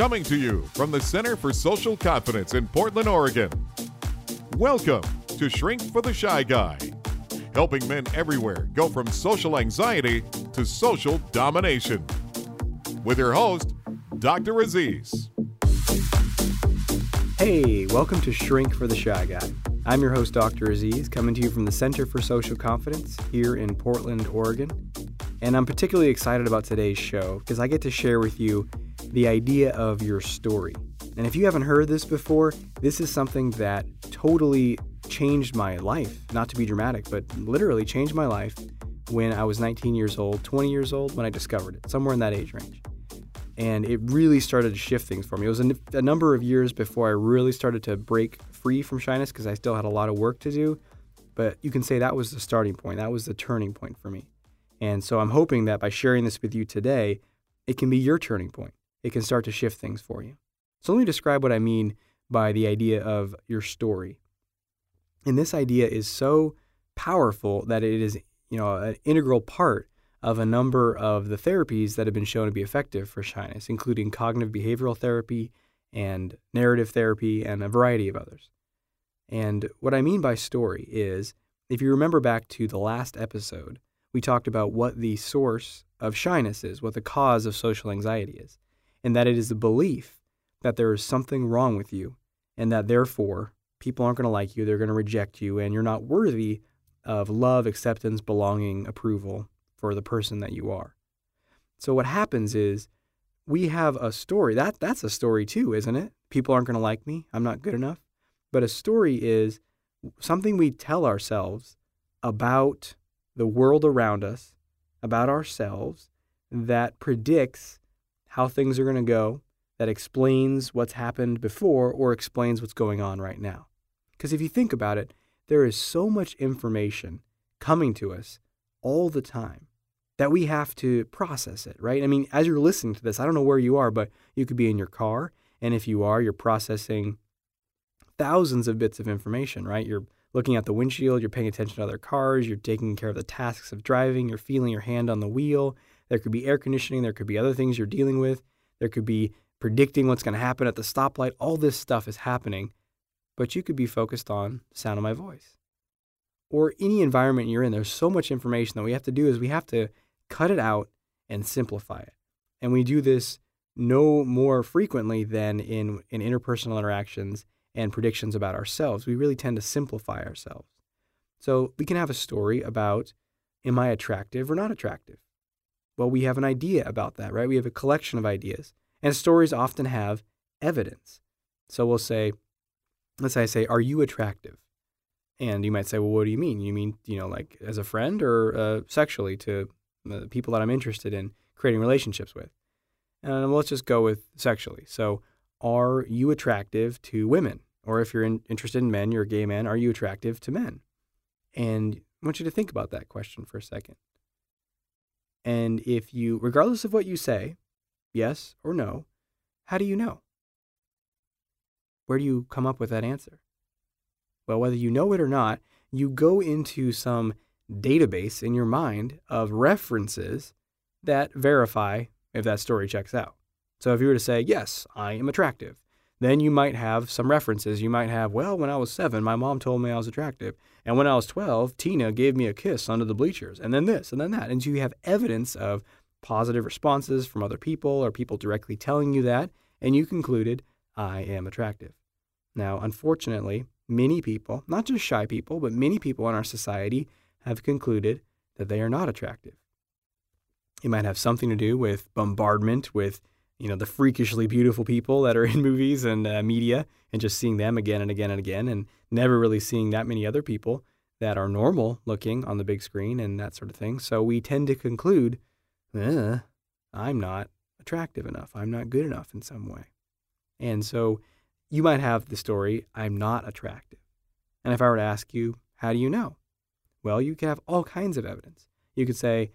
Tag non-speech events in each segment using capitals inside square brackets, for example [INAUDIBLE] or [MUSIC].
Coming to you from the Center for Social Confidence in Portland, Oregon. Welcome to Shrink for the Shy Guy, helping men everywhere go from social anxiety to social domination. With your host, Dr. Aziz. Hey, welcome to Shrink for the Shy Guy. I'm your host, Dr. Aziz, coming to you from the Center for Social Confidence here in Portland, Oregon. And I'm particularly excited about today's show because I get to share with you the idea of your story. And if you haven't heard this before, this is something that totally changed my life. Not to be dramatic, but literally changed my life when I was 19 years old, 20 years old when I discovered it, somewhere in that age range. And it really started to shift things for me. It was a, a number of years before I really started to break free from shyness because I still had a lot of work to do. But you can say that was the starting point, that was the turning point for me. And so I'm hoping that by sharing this with you today, it can be your turning point. It can start to shift things for you. So let me describe what I mean by the idea of your story. And this idea is so powerful that it is, you know, an integral part of a number of the therapies that have been shown to be effective for shyness, including cognitive behavioral therapy and narrative therapy and a variety of others. And what I mean by story is if you remember back to the last episode, we talked about what the source of shyness is, what the cause of social anxiety is, and that it is the belief that there is something wrong with you and that therefore people aren't going to like you, they're going to reject you, and you're not worthy of love, acceptance, belonging, approval for the person that you are. So what happens is we have a story. That that's a story too, isn't it? People aren't going to like me. I'm not good enough. But a story is something we tell ourselves about the world around us, about ourselves, that predicts how things are going to go, that explains what's happened before or explains what's going on right now. Because if you think about it, there is so much information coming to us all the time that we have to process it, right? I mean, as you're listening to this, I don't know where you are, but you could be in your car. And if you are, you're processing thousands of bits of information, right? You're looking at the windshield, you're paying attention to other cars, you're taking care of the tasks of driving, you're feeling your hand on the wheel. There could be air conditioning, there could be other things you're dealing with, there could be predicting what's going to happen at the stoplight. All this stuff is happening, but you could be focused on the sound of my voice. Or any environment you're in, there's so much information that we have to do is we have to cut it out and simplify it. And we do this no more frequently than in, in interpersonal interactions and predictions about ourselves. We really tend to simplify ourselves. So we can have a story about am I attractive or not attractive? Well, we have an idea about that, right? We have a collection of ideas. And stories often have evidence. So we'll say, let's say I say, Are you attractive? And you might say, Well, what do you mean? You mean, you know, like as a friend or uh, sexually to the people that I'm interested in creating relationships with? And let's just go with sexually. So are you attractive to women? Or if you're in, interested in men, you're a gay man, are you attractive to men? And I want you to think about that question for a second. And if you, regardless of what you say, yes or no, how do you know? Where do you come up with that answer? Well, whether you know it or not, you go into some database in your mind of references that verify if that story checks out. So if you were to say, yes, I am attractive, then you might have some references. You might have, well, when I was seven, my mom told me I was attractive. And when I was 12, Tina gave me a kiss under the bleachers. And then this, and then that. And so you have evidence of positive responses from other people or people directly telling you that. And you concluded, I am attractive. Now, unfortunately, many people, not just shy people, but many people in our society have concluded that they are not attractive. It might have something to do with bombardment with you know the freakishly beautiful people that are [LAUGHS] in movies and uh, media and just seeing them again and again and again and never really seeing that many other people that are normal looking on the big screen and that sort of thing. So we tend to conclude eh, i'm not attractive enough. I'm not good enough in some way. And so you might have the story i'm not attractive. And if i were to ask you how do you know? Well you could have all kinds of evidence. You could say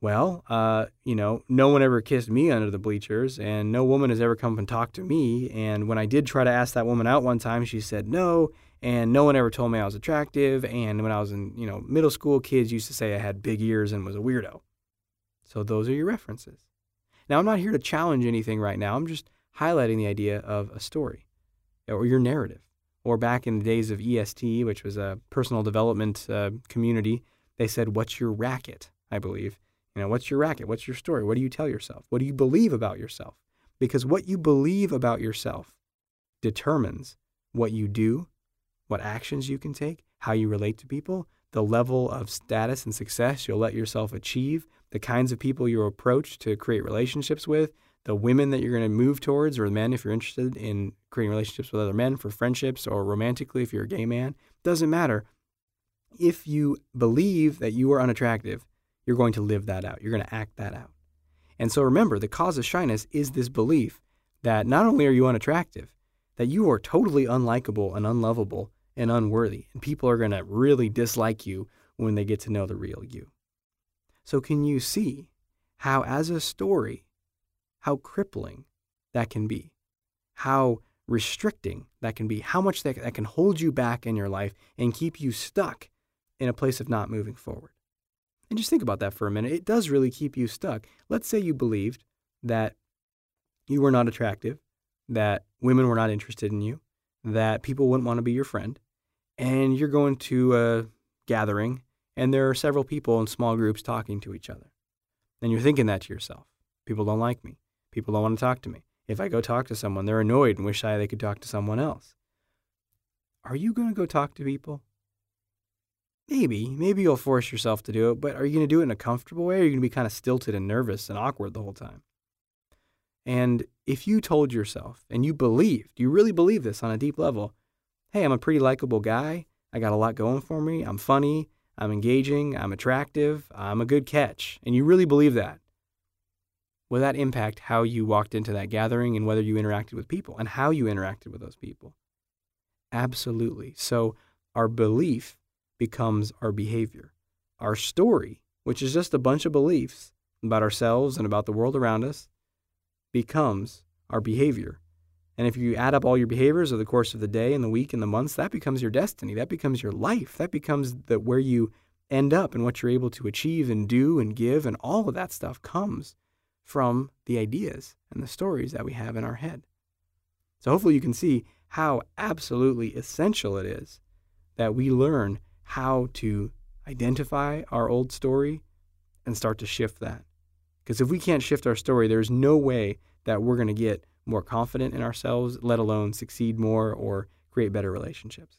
well, uh, you know, no one ever kissed me under the bleachers, and no woman has ever come and talked to me. And when I did try to ask that woman out one time, she said no. And no one ever told me I was attractive. And when I was in, you know, middle school, kids used to say I had big ears and was a weirdo. So those are your references. Now, I'm not here to challenge anything right now. I'm just highlighting the idea of a story or your narrative. Or back in the days of EST, which was a personal development uh, community, they said, What's your racket? I believe. Know, what's your racket? What's your story? What do you tell yourself? What do you believe about yourself? Because what you believe about yourself determines what you do, what actions you can take, how you relate to people, the level of status and success you'll let yourself achieve, the kinds of people you approach to create relationships with, the women that you're going to move towards, or the men if you're interested in creating relationships with other men for friendships or romantically if you're a gay man. Doesn't matter. If you believe that you are unattractive, you're going to live that out. You're going to act that out. And so remember, the cause of shyness is this belief that not only are you unattractive, that you are totally unlikable and unlovable and unworthy, and people are going to really dislike you when they get to know the real you. So, can you see how, as a story, how crippling that can be? How restricting that can be? How much that, that can hold you back in your life and keep you stuck in a place of not moving forward? And just think about that for a minute. It does really keep you stuck. Let's say you believed that you were not attractive, that women were not interested in you, that people wouldn't want to be your friend, and you're going to a gathering and there are several people in small groups talking to each other. And you're thinking that to yourself. People don't like me. People don't want to talk to me. If I go talk to someone, they're annoyed and wish I they could talk to someone else. Are you going to go talk to people? Maybe. Maybe you'll force yourself to do it, but are you going to do it in a comfortable way or are you going to be kind of stilted and nervous and awkward the whole time? And if you told yourself and you believed, you really believe this on a deep level, hey, I'm a pretty likable guy. I got a lot going for me. I'm funny. I'm engaging. I'm attractive. I'm a good catch. And you really believe that. Will that impact how you walked into that gathering and whether you interacted with people and how you interacted with those people? Absolutely. So our belief becomes our behavior. Our story, which is just a bunch of beliefs about ourselves and about the world around us, becomes our behavior. And if you add up all your behaviors over the course of the day and the week and the months, that becomes your destiny. That becomes your life. That becomes the, where you end up and what you're able to achieve and do and give. And all of that stuff comes from the ideas and the stories that we have in our head. So hopefully you can see how absolutely essential it is that we learn how to identify our old story and start to shift that. Because if we can't shift our story, there's no way that we're going to get more confident in ourselves, let alone succeed more or create better relationships.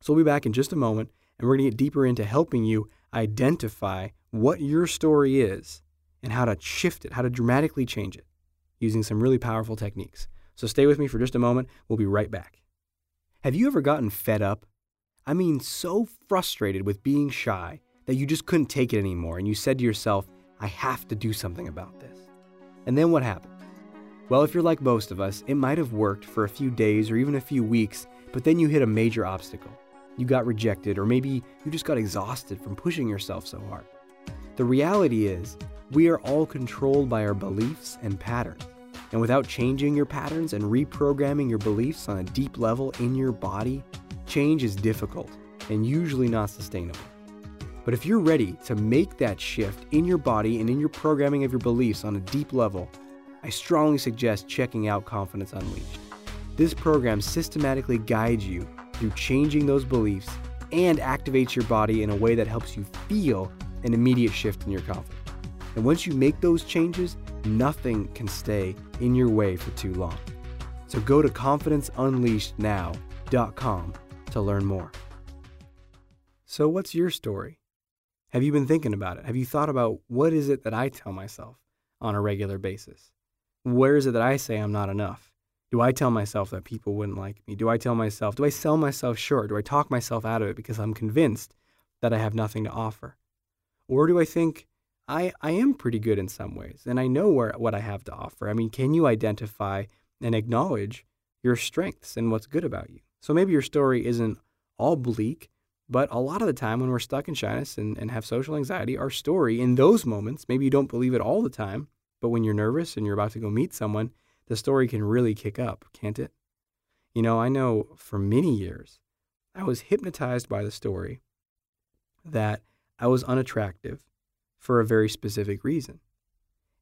So we'll be back in just a moment, and we're going to get deeper into helping you identify what your story is and how to shift it, how to dramatically change it using some really powerful techniques. So stay with me for just a moment. We'll be right back. Have you ever gotten fed up I mean, so frustrated with being shy that you just couldn't take it anymore and you said to yourself, I have to do something about this. And then what happened? Well, if you're like most of us, it might have worked for a few days or even a few weeks, but then you hit a major obstacle. You got rejected, or maybe you just got exhausted from pushing yourself so hard. The reality is, we are all controlled by our beliefs and patterns. And without changing your patterns and reprogramming your beliefs on a deep level in your body, Change is difficult and usually not sustainable. But if you're ready to make that shift in your body and in your programming of your beliefs on a deep level, I strongly suggest checking out Confidence Unleashed. This program systematically guides you through changing those beliefs and activates your body in a way that helps you feel an immediate shift in your confidence. And once you make those changes, nothing can stay in your way for too long. So go to confidenceunleashednow.com to learn more. So, what's your story? Have you been thinking about it? Have you thought about what is it that I tell myself on a regular basis? Where is it that I say I'm not enough? Do I tell myself that people wouldn't like me? Do I tell myself, do I sell myself short? Do I talk myself out of it because I'm convinced that I have nothing to offer? Or do I think I, I am pretty good in some ways and I know where, what I have to offer? I mean, can you identify and acknowledge your strengths and what's good about you? So maybe your story isn't all bleak, but a lot of the time when we're stuck in shyness and, and have social anxiety, our story in those moments, maybe you don't believe it all the time, but when you're nervous and you're about to go meet someone, the story can really kick up, can't it? You know, I know for many years, I was hypnotized by the story that I was unattractive for a very specific reason.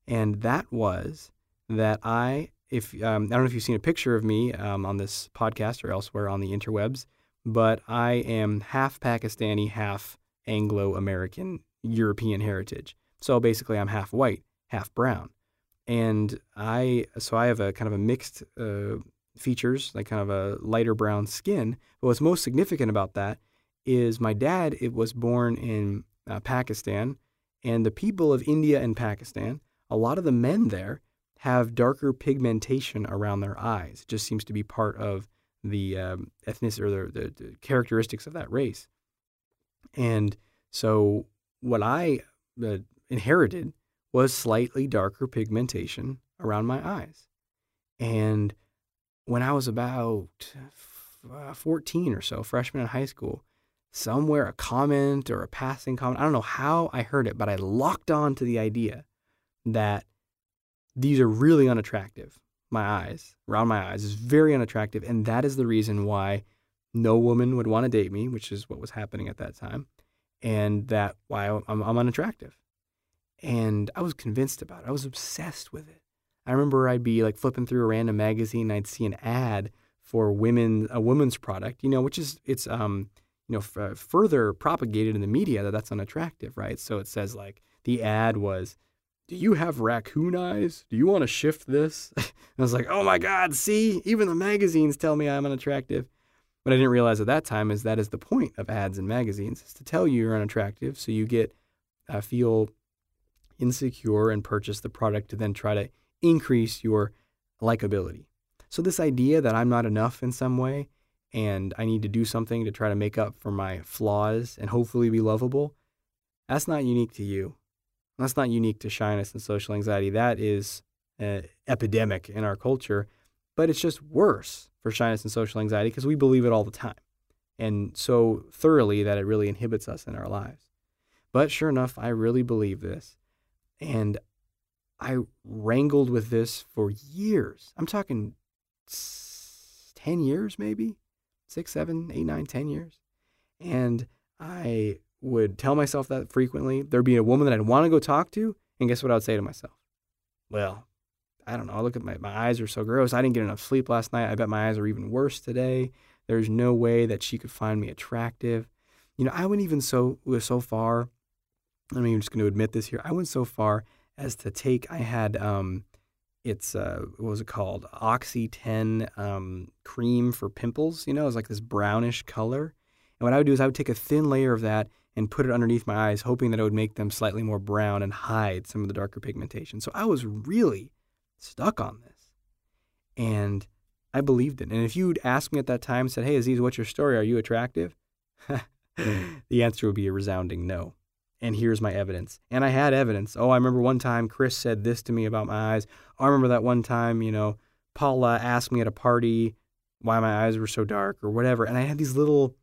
And that was that I if um, I don't know if you've seen a picture of me um, on this podcast or elsewhere on the interwebs, but I am half Pakistani, half Anglo American European heritage. So basically, I'm half white, half brown, and I so I have a kind of a mixed uh, features, like kind of a lighter brown skin. But what's most significant about that is my dad. It was born in uh, Pakistan, and the people of India and Pakistan, a lot of the men there have darker pigmentation around their eyes. It just seems to be part of the um, ethnicity or the, the, the, characteristics of that race. And so, what I uh, inherited was slightly darker pigmentation around my eyes. And when I was about uh, 14 or so, freshman in high school, somewhere a comment or a passing comment, I don't know how I heard it, but I locked on to the idea that these are really unattractive. My eyes, around my eyes, is very unattractive. And that is the reason why no woman would want to date me, which is what was happening at that time. And that why I'm, I'm unattractive. And I was convinced about it. I was obsessed with it. I remember I'd be like flipping through a random magazine I'd see an ad for women, a woman's product, you know, which is, it's, um, you know, f- further propagated in the media that that's unattractive, right? So it says like the ad was, do you have raccoon eyes? Do you want to shift this? [LAUGHS] I was like, oh my God, see, even the magazines tell me I'm unattractive. What I didn't realize at that time is that is the point of ads and magazines is to tell you you're unattractive so you get uh, feel insecure and purchase the product to then try to increase your likability. So this idea that I'm not enough in some way and I need to do something to try to make up for my flaws and hopefully be lovable, that's not unique to you. That's not unique to shyness and social anxiety. That is an epidemic in our culture, but it's just worse for shyness and social anxiety because we believe it all the time and so thoroughly that it really inhibits us in our lives. But sure enough, I really believe this. And I wrangled with this for years. I'm talking 10 years, maybe six, seven, eight, nine, 10 years. And I would tell myself that frequently. There'd be a woman that I'd want to go talk to. And guess what I would say to myself? Well, I don't know. I look at my, my eyes are so gross. I didn't get enough sleep last night. I bet my eyes are even worse today. There's no way that she could find me attractive. You know, I went even so so far. I mean, I'm just going to admit this here. I went so far as to take. I had um, it's uh, what was it called? Oxy 10 um, cream for pimples. You know, it's like this brownish color. And what I would do is I would take a thin layer of that and put it underneath my eyes, hoping that it would make them slightly more brown and hide some of the darker pigmentation. So I was really stuck on this. And I believed it. And if you'd asked me at that time, said, Hey, Aziz, what's your story? Are you attractive? [LAUGHS] the answer would be a resounding no. And here's my evidence. And I had evidence. Oh, I remember one time Chris said this to me about my eyes. I remember that one time, you know, Paula asked me at a party why my eyes were so dark or whatever. And I had these little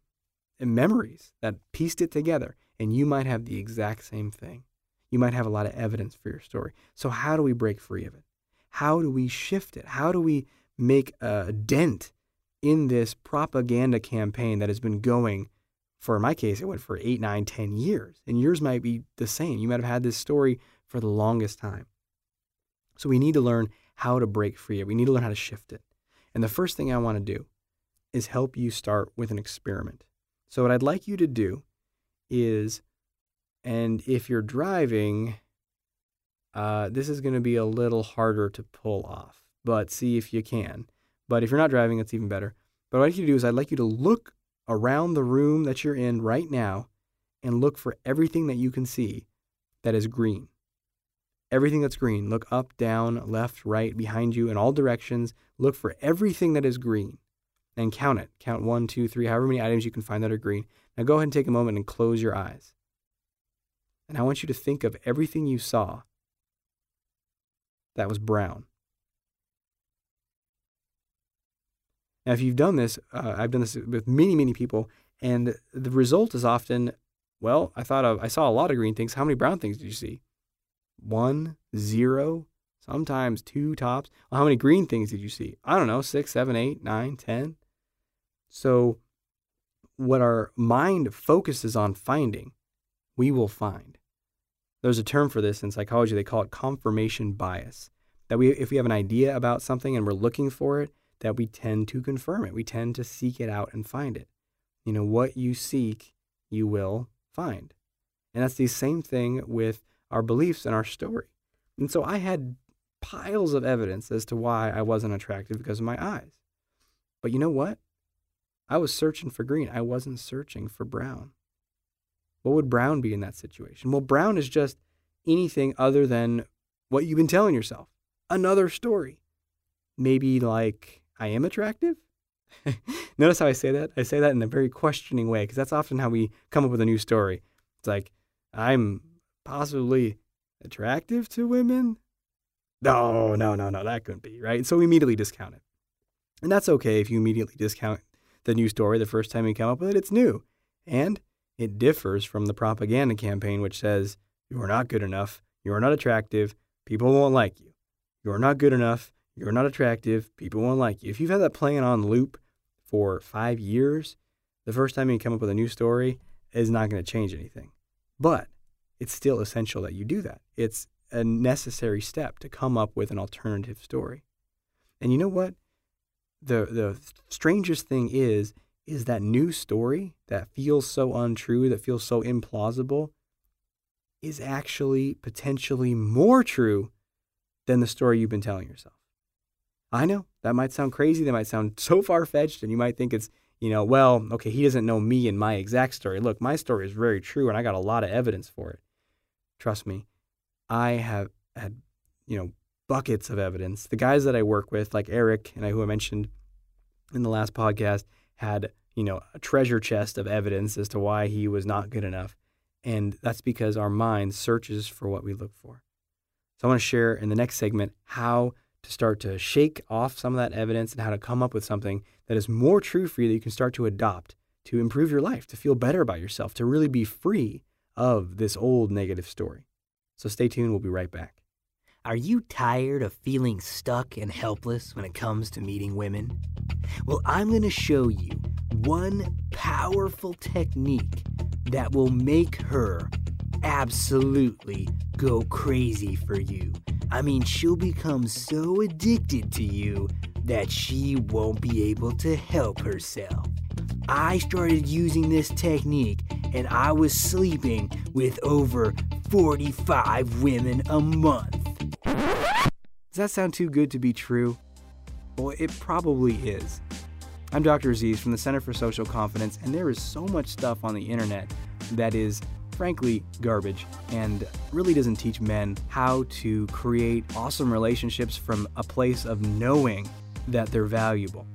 memories that pieced it together. And you might have the exact same thing. You might have a lot of evidence for your story. So, how do we break free of it? How do we shift it? How do we make a dent in this propaganda campaign that has been going for my case, it went for eight, nine, ten years. And yours might be the same. You might have had this story for the longest time. So we need to learn how to break free. It. We need to learn how to shift it. And the first thing I want to do is help you start with an experiment. So, what I'd like you to do is, and if you're driving, uh, this is going to be a little harder to pull off, but see if you can. But if you're not driving, it's even better. But what I'd like you to do is, I'd like you to look around the room that you're in right now and look for everything that you can see that is green. Everything that's green. Look up, down, left, right, behind you, in all directions. Look for everything that is green and count it. Count one, two, three, however many items you can find that are green. Now go ahead and take a moment and close your eyes. And I want you to think of everything you saw that was brown. Now, if you've done this, uh, I've done this with many, many people, and the result is often, well, I thought of, I saw a lot of green things. How many brown things did you see? One, zero, sometimes two tops. Well, how many green things did you see? I don't know, six, seven, eight, nine, ten. So, what our mind focuses on finding, we will find. There's a term for this in psychology. They call it confirmation bias. That we, if we have an idea about something and we're looking for it, that we tend to confirm it. We tend to seek it out and find it. You know, what you seek, you will find. And that's the same thing with our beliefs and our story. And so I had piles of evidence as to why I wasn't attractive because of my eyes. But you know what? I was searching for green. I wasn't searching for brown. What would brown be in that situation? Well, brown is just anything other than what you've been telling yourself. Another story. Maybe like, I am attractive? [LAUGHS] Notice how I say that? I say that in a very questioning way because that's often how we come up with a new story. It's like, I'm possibly attractive to women? No, no, no, no, that couldn't be, right? So we immediately discount it. And that's okay if you immediately discount the new story the first time you come up with it. It's new. And it differs from the propaganda campaign, which says, you are not good enough, you are not attractive, people won't like you. You are not good enough, you're not attractive, people won't like you. If you've had that playing on loop for five years, the first time you come up with a new story is not going to change anything. But it's still essential that you do that. It's a necessary step to come up with an alternative story. And you know what? The the strangest thing is is that new story that feels so untrue, that feels so implausible is actually potentially more true than the story you've been telling yourself. I know that might sound crazy, that might sound [LAUGHS] so far fetched, and you might think it's, you know, well, okay, he doesn't know me and my exact story. Look, my story is very true, and I got a lot of evidence for it. Trust me, I have had, you know, buckets of evidence. The guys that I work with, like Eric and I, who I mentioned in the last podcast, had, you know, a treasure chest of evidence as to why he was not good enough. And that's because our mind searches for what we look for. So I want to share in the next segment how to start to shake off some of that evidence and how to come up with something that is more true for you that you can start to adopt to improve your life, to feel better about yourself, to really be free of this old negative story. So stay tuned, we'll be right back. Are you tired of feeling stuck and helpless when it comes to meeting women? Well, I'm going to show you one powerful technique that will make her absolutely go crazy for you. I mean, she'll become so addicted to you that she won't be able to help herself. I started using this technique and I was sleeping with over 45 women a month. Does that sound too good to be true? Well, it probably is. I'm Dr. Aziz from the Center for Social Confidence, and there is so much stuff on the internet that is frankly garbage and really doesn't teach men how to create awesome relationships from a place of knowing that they're valuable.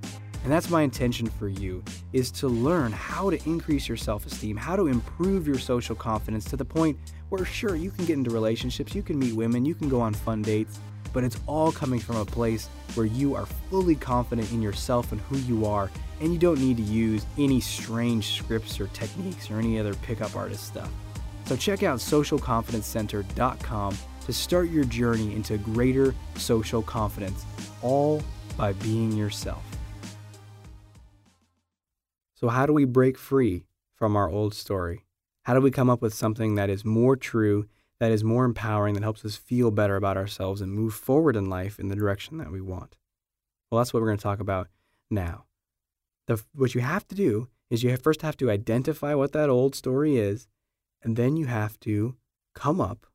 And that's my intention for you is to learn how to increase your self-esteem, how to improve your social confidence to the point where sure you can get into relationships, you can meet women, you can go on fun dates, but it's all coming from a place where you are fully confident in yourself and who you are, and you don't need to use any strange scripts or techniques or any other pickup artist stuff. So check out socialconfidencecenter.com to start your journey into greater social confidence, all by being yourself. So, how do we break free from our old story? How do we come up with something that is more true, that is more empowering, that helps us feel better about ourselves and move forward in life in the direction that we want? Well, that's what we're going to talk about now. The, what you have to do is you first have to identify what that old story is, and then you have to come up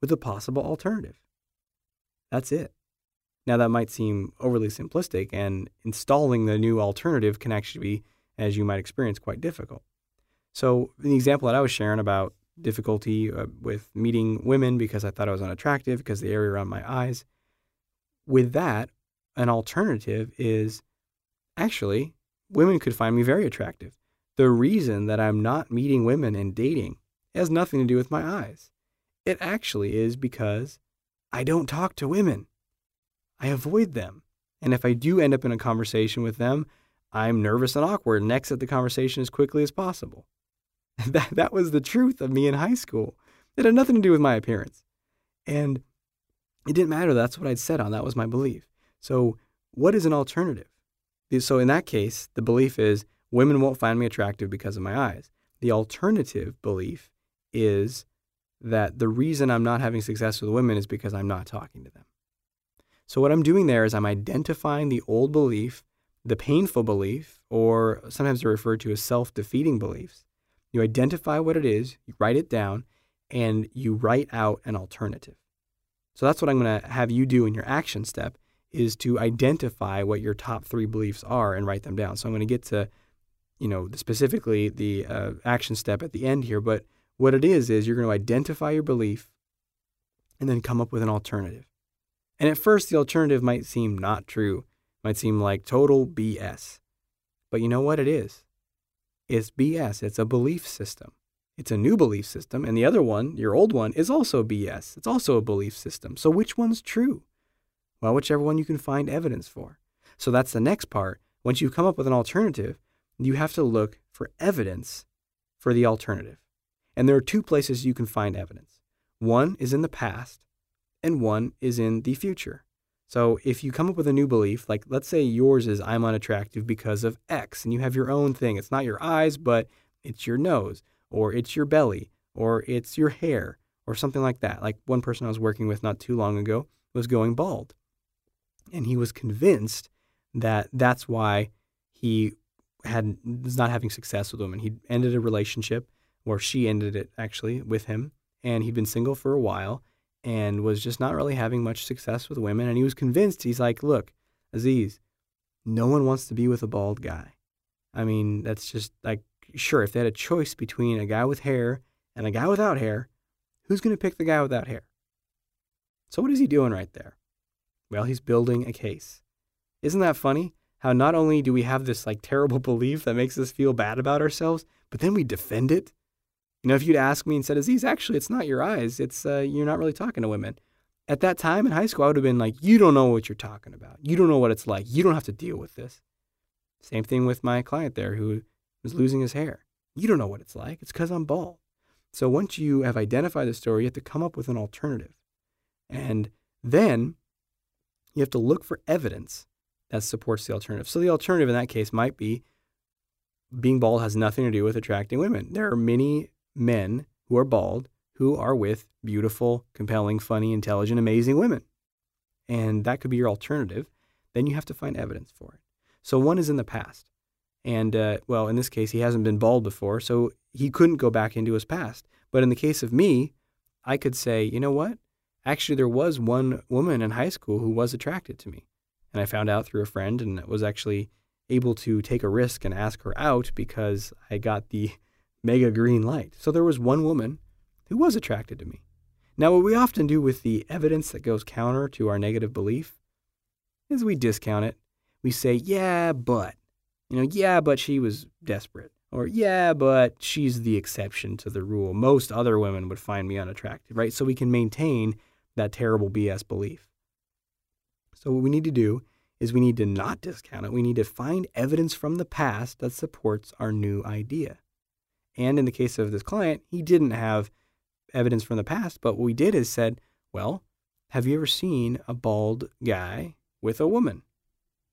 with a possible alternative. That's it. Now, that might seem overly simplistic, and installing the new alternative can actually be, as you might experience, quite difficult. So, the example that I was sharing about difficulty uh, with meeting women because I thought I was unattractive because the area around my eyes, with that, an alternative is actually women could find me very attractive. The reason that I'm not meeting women and dating has nothing to do with my eyes. It actually is because I don't talk to women. I avoid them. And if I do end up in a conversation with them, I'm nervous and awkward and exit the conversation as quickly as possible. [LAUGHS] that, that was the truth of me in high school. It had nothing to do with my appearance. And it didn't matter. That's what I'd set on. That was my belief. So, what is an alternative? So, in that case, the belief is women won't find me attractive because of my eyes. The alternative belief is that the reason I'm not having success with women is because I'm not talking to them. So, what I'm doing there is I'm identifying the old belief, the painful belief, or sometimes they're referred to as self defeating beliefs. You identify what it is, you write it down, and you write out an alternative. So, that's what I'm going to have you do in your action step is to identify what your top three beliefs are and write them down. So, I'm going to get to you know, specifically the uh, action step at the end here, but what it is is you're going to identify your belief and then come up with an alternative. And at first, the alternative might seem not true, might seem like total BS. But you know what it is? It's BS. It's a belief system. It's a new belief system. And the other one, your old one, is also BS. It's also a belief system. So which one's true? Well, whichever one you can find evidence for. So that's the next part. Once you come up with an alternative, you have to look for evidence for the alternative. And there are two places you can find evidence one is in the past, and one is in the future. So if you come up with a new belief, like let's say yours is I'm unattractive because of X, and you have your own thing. It's not your eyes, but it's your nose, or it's your belly, or it's your hair, or something like that. Like one person I was working with not too long ago was going bald. And he was convinced that that's why he had was not having success with women. He ended a relationship, or she ended it actually with him, and he'd been single for a while and was just not really having much success with women. And he was convinced, he's like, look, Aziz, no one wants to be with a bald guy. I mean, that's just like, sure, if they had a choice between a guy with hair and a guy without hair, who's going to pick the guy without hair? So, what is he doing right there? Well, he's building a case. Isn't that funny? How not only do we have this like terrible [LAUGHS] belief that makes us feel bad about ourselves, but then we defend it you know, if you'd ask me and said, Aziz, actually, it's not your eyes. It's uh, you're not really talking to women. At that time in high school, I would have been like, you don't know what you're talking about. You don't know what it's like. You don't have to deal with this. Same thing with my client there who was losing his hair. You don't know what it's like. It's because I'm bald. So once you have identified the story, you have to come up with an alternative. And then you have to look for evidence that supports the alternative. So the alternative in that case might be being bald has nothing to do with attracting women. There are many men who are bald who are with beautiful, compelling, funny, intelligent, amazing women. And that could be your alternative. Then you have to find evidence for it. So one is in the past. And uh, well, in this case, he hasn't been bald before, so he couldn't go back into his past. But in the case of me, I could say, you know what? Actually, there was one woman in high school who was attracted to me. And I found out through a friend and was actually able to take a risk and ask her out because I got the mega green light. So there was one woman who was attracted to me. Now, what we often do with the evidence that goes counter to our negative belief is we discount it. We say, yeah, but, you know, yeah, but she was desperate. Or, yeah, but she's the exception to the rule. Most other women would find me unattractive, right? So we can maintain that terrible BS belief. So, what we need to do is we need to not discount it. We need to find evidence from the past that supports our new idea. And in the case of this client, he didn't have evidence from the past, but what we did is said, well, have you ever seen a bald guy with a woman,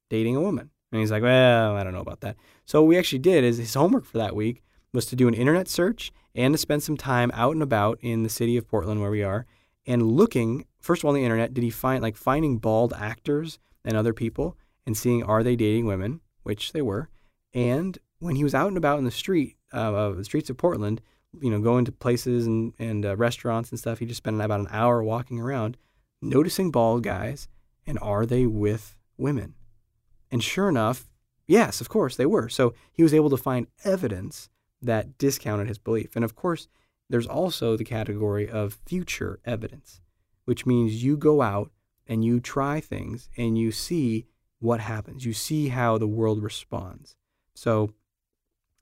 dating a woman? And he's like, well, I don't know about that. So what we actually did is his homework for that week was to do an internet search and to spend some time out and about in the city of Portland where we are and looking, first of all, on the internet, did he find like finding bald actors and other people and seeing are they dating women, which they were. And when he was out and about in the street, uh, the streets of Portland, you know, going to places and, and uh, restaurants and stuff. He just spent about an hour walking around, noticing bald guys, and are they with women? And sure enough, yes, of course they were. So he was able to find evidence that discounted his belief. And of course, there's also the category of future evidence, which means you go out and you try things and you see what happens. You see how the world responds. So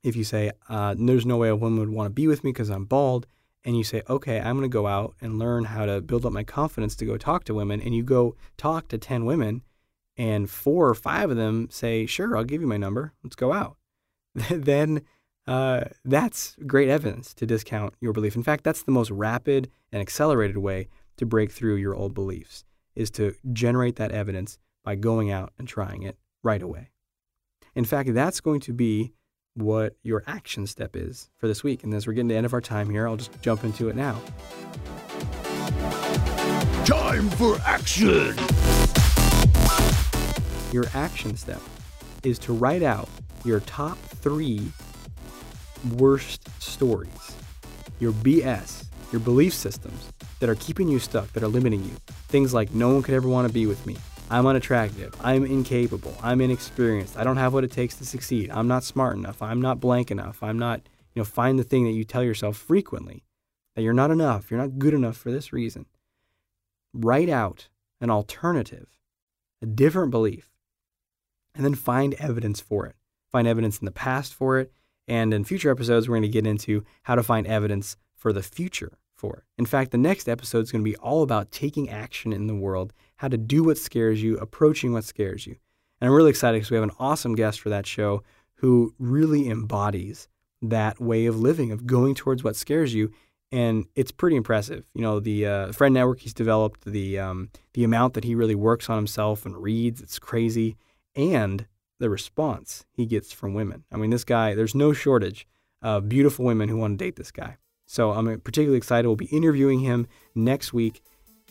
if you say, uh, there's no way a woman would want to be with me because I'm bald, and you say, okay, I'm going to go out and learn how to build up my confidence to go talk to women, and you go talk to 10 women, and four or five of them say, sure, I'll give you my number, let's go out, [LAUGHS] then uh, that's great evidence to discount your belief. In fact, that's the most rapid and accelerated way to break through your old beliefs, is to generate that evidence by going out and trying it right away. In fact, that's going to be what your action step is for this week. And as we're getting to the end of our time here, I'll just jump into it now. Time for action! your action step is to write out your top three worst stories, your BS, your belief systems that are keeping you stuck, that are limiting you. Things like no one could ever want to be with me. I'm unattractive. I'm incapable. I'm inexperienced. I don't have what it takes to succeed. I'm not smart enough. I'm not blank enough. I'm not, you know, find the thing that you tell yourself frequently that you're not enough. You're not good enough for this reason. Write out an alternative, a different belief, and then find evidence for it. Find evidence in the past for it. And in future episodes, we're going to get into how to find evidence for the future for it. In fact, the next episode is going to be all about taking action in the world, how to do what scares you, approaching what scares you. And I'm really excited because we have an awesome guest for that show who really embodies that way of living, of going towards what scares you. And it's pretty impressive. You know, the uh, Friend Network he's developed, the um, the amount that he really works on himself and reads, it's crazy. And the response he gets from women. I mean, this guy, there's no shortage of beautiful women who want to date this guy. So I'm particularly excited. We'll be interviewing him next week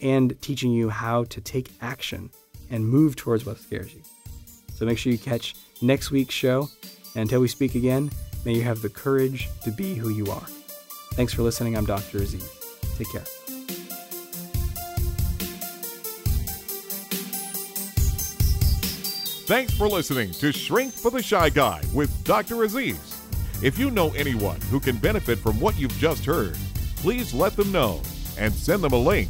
and teaching you how to take action and move towards what scares you. So make sure you catch next week's show. And until we speak again, may you have the courage to be who you are. Thanks for listening. I'm Dr. Aziz. Take care. Thanks for listening to Shrink for the Shy Guy with Dr. Aziz. If you know anyone who can benefit from what you've just heard, please let them know and send them a link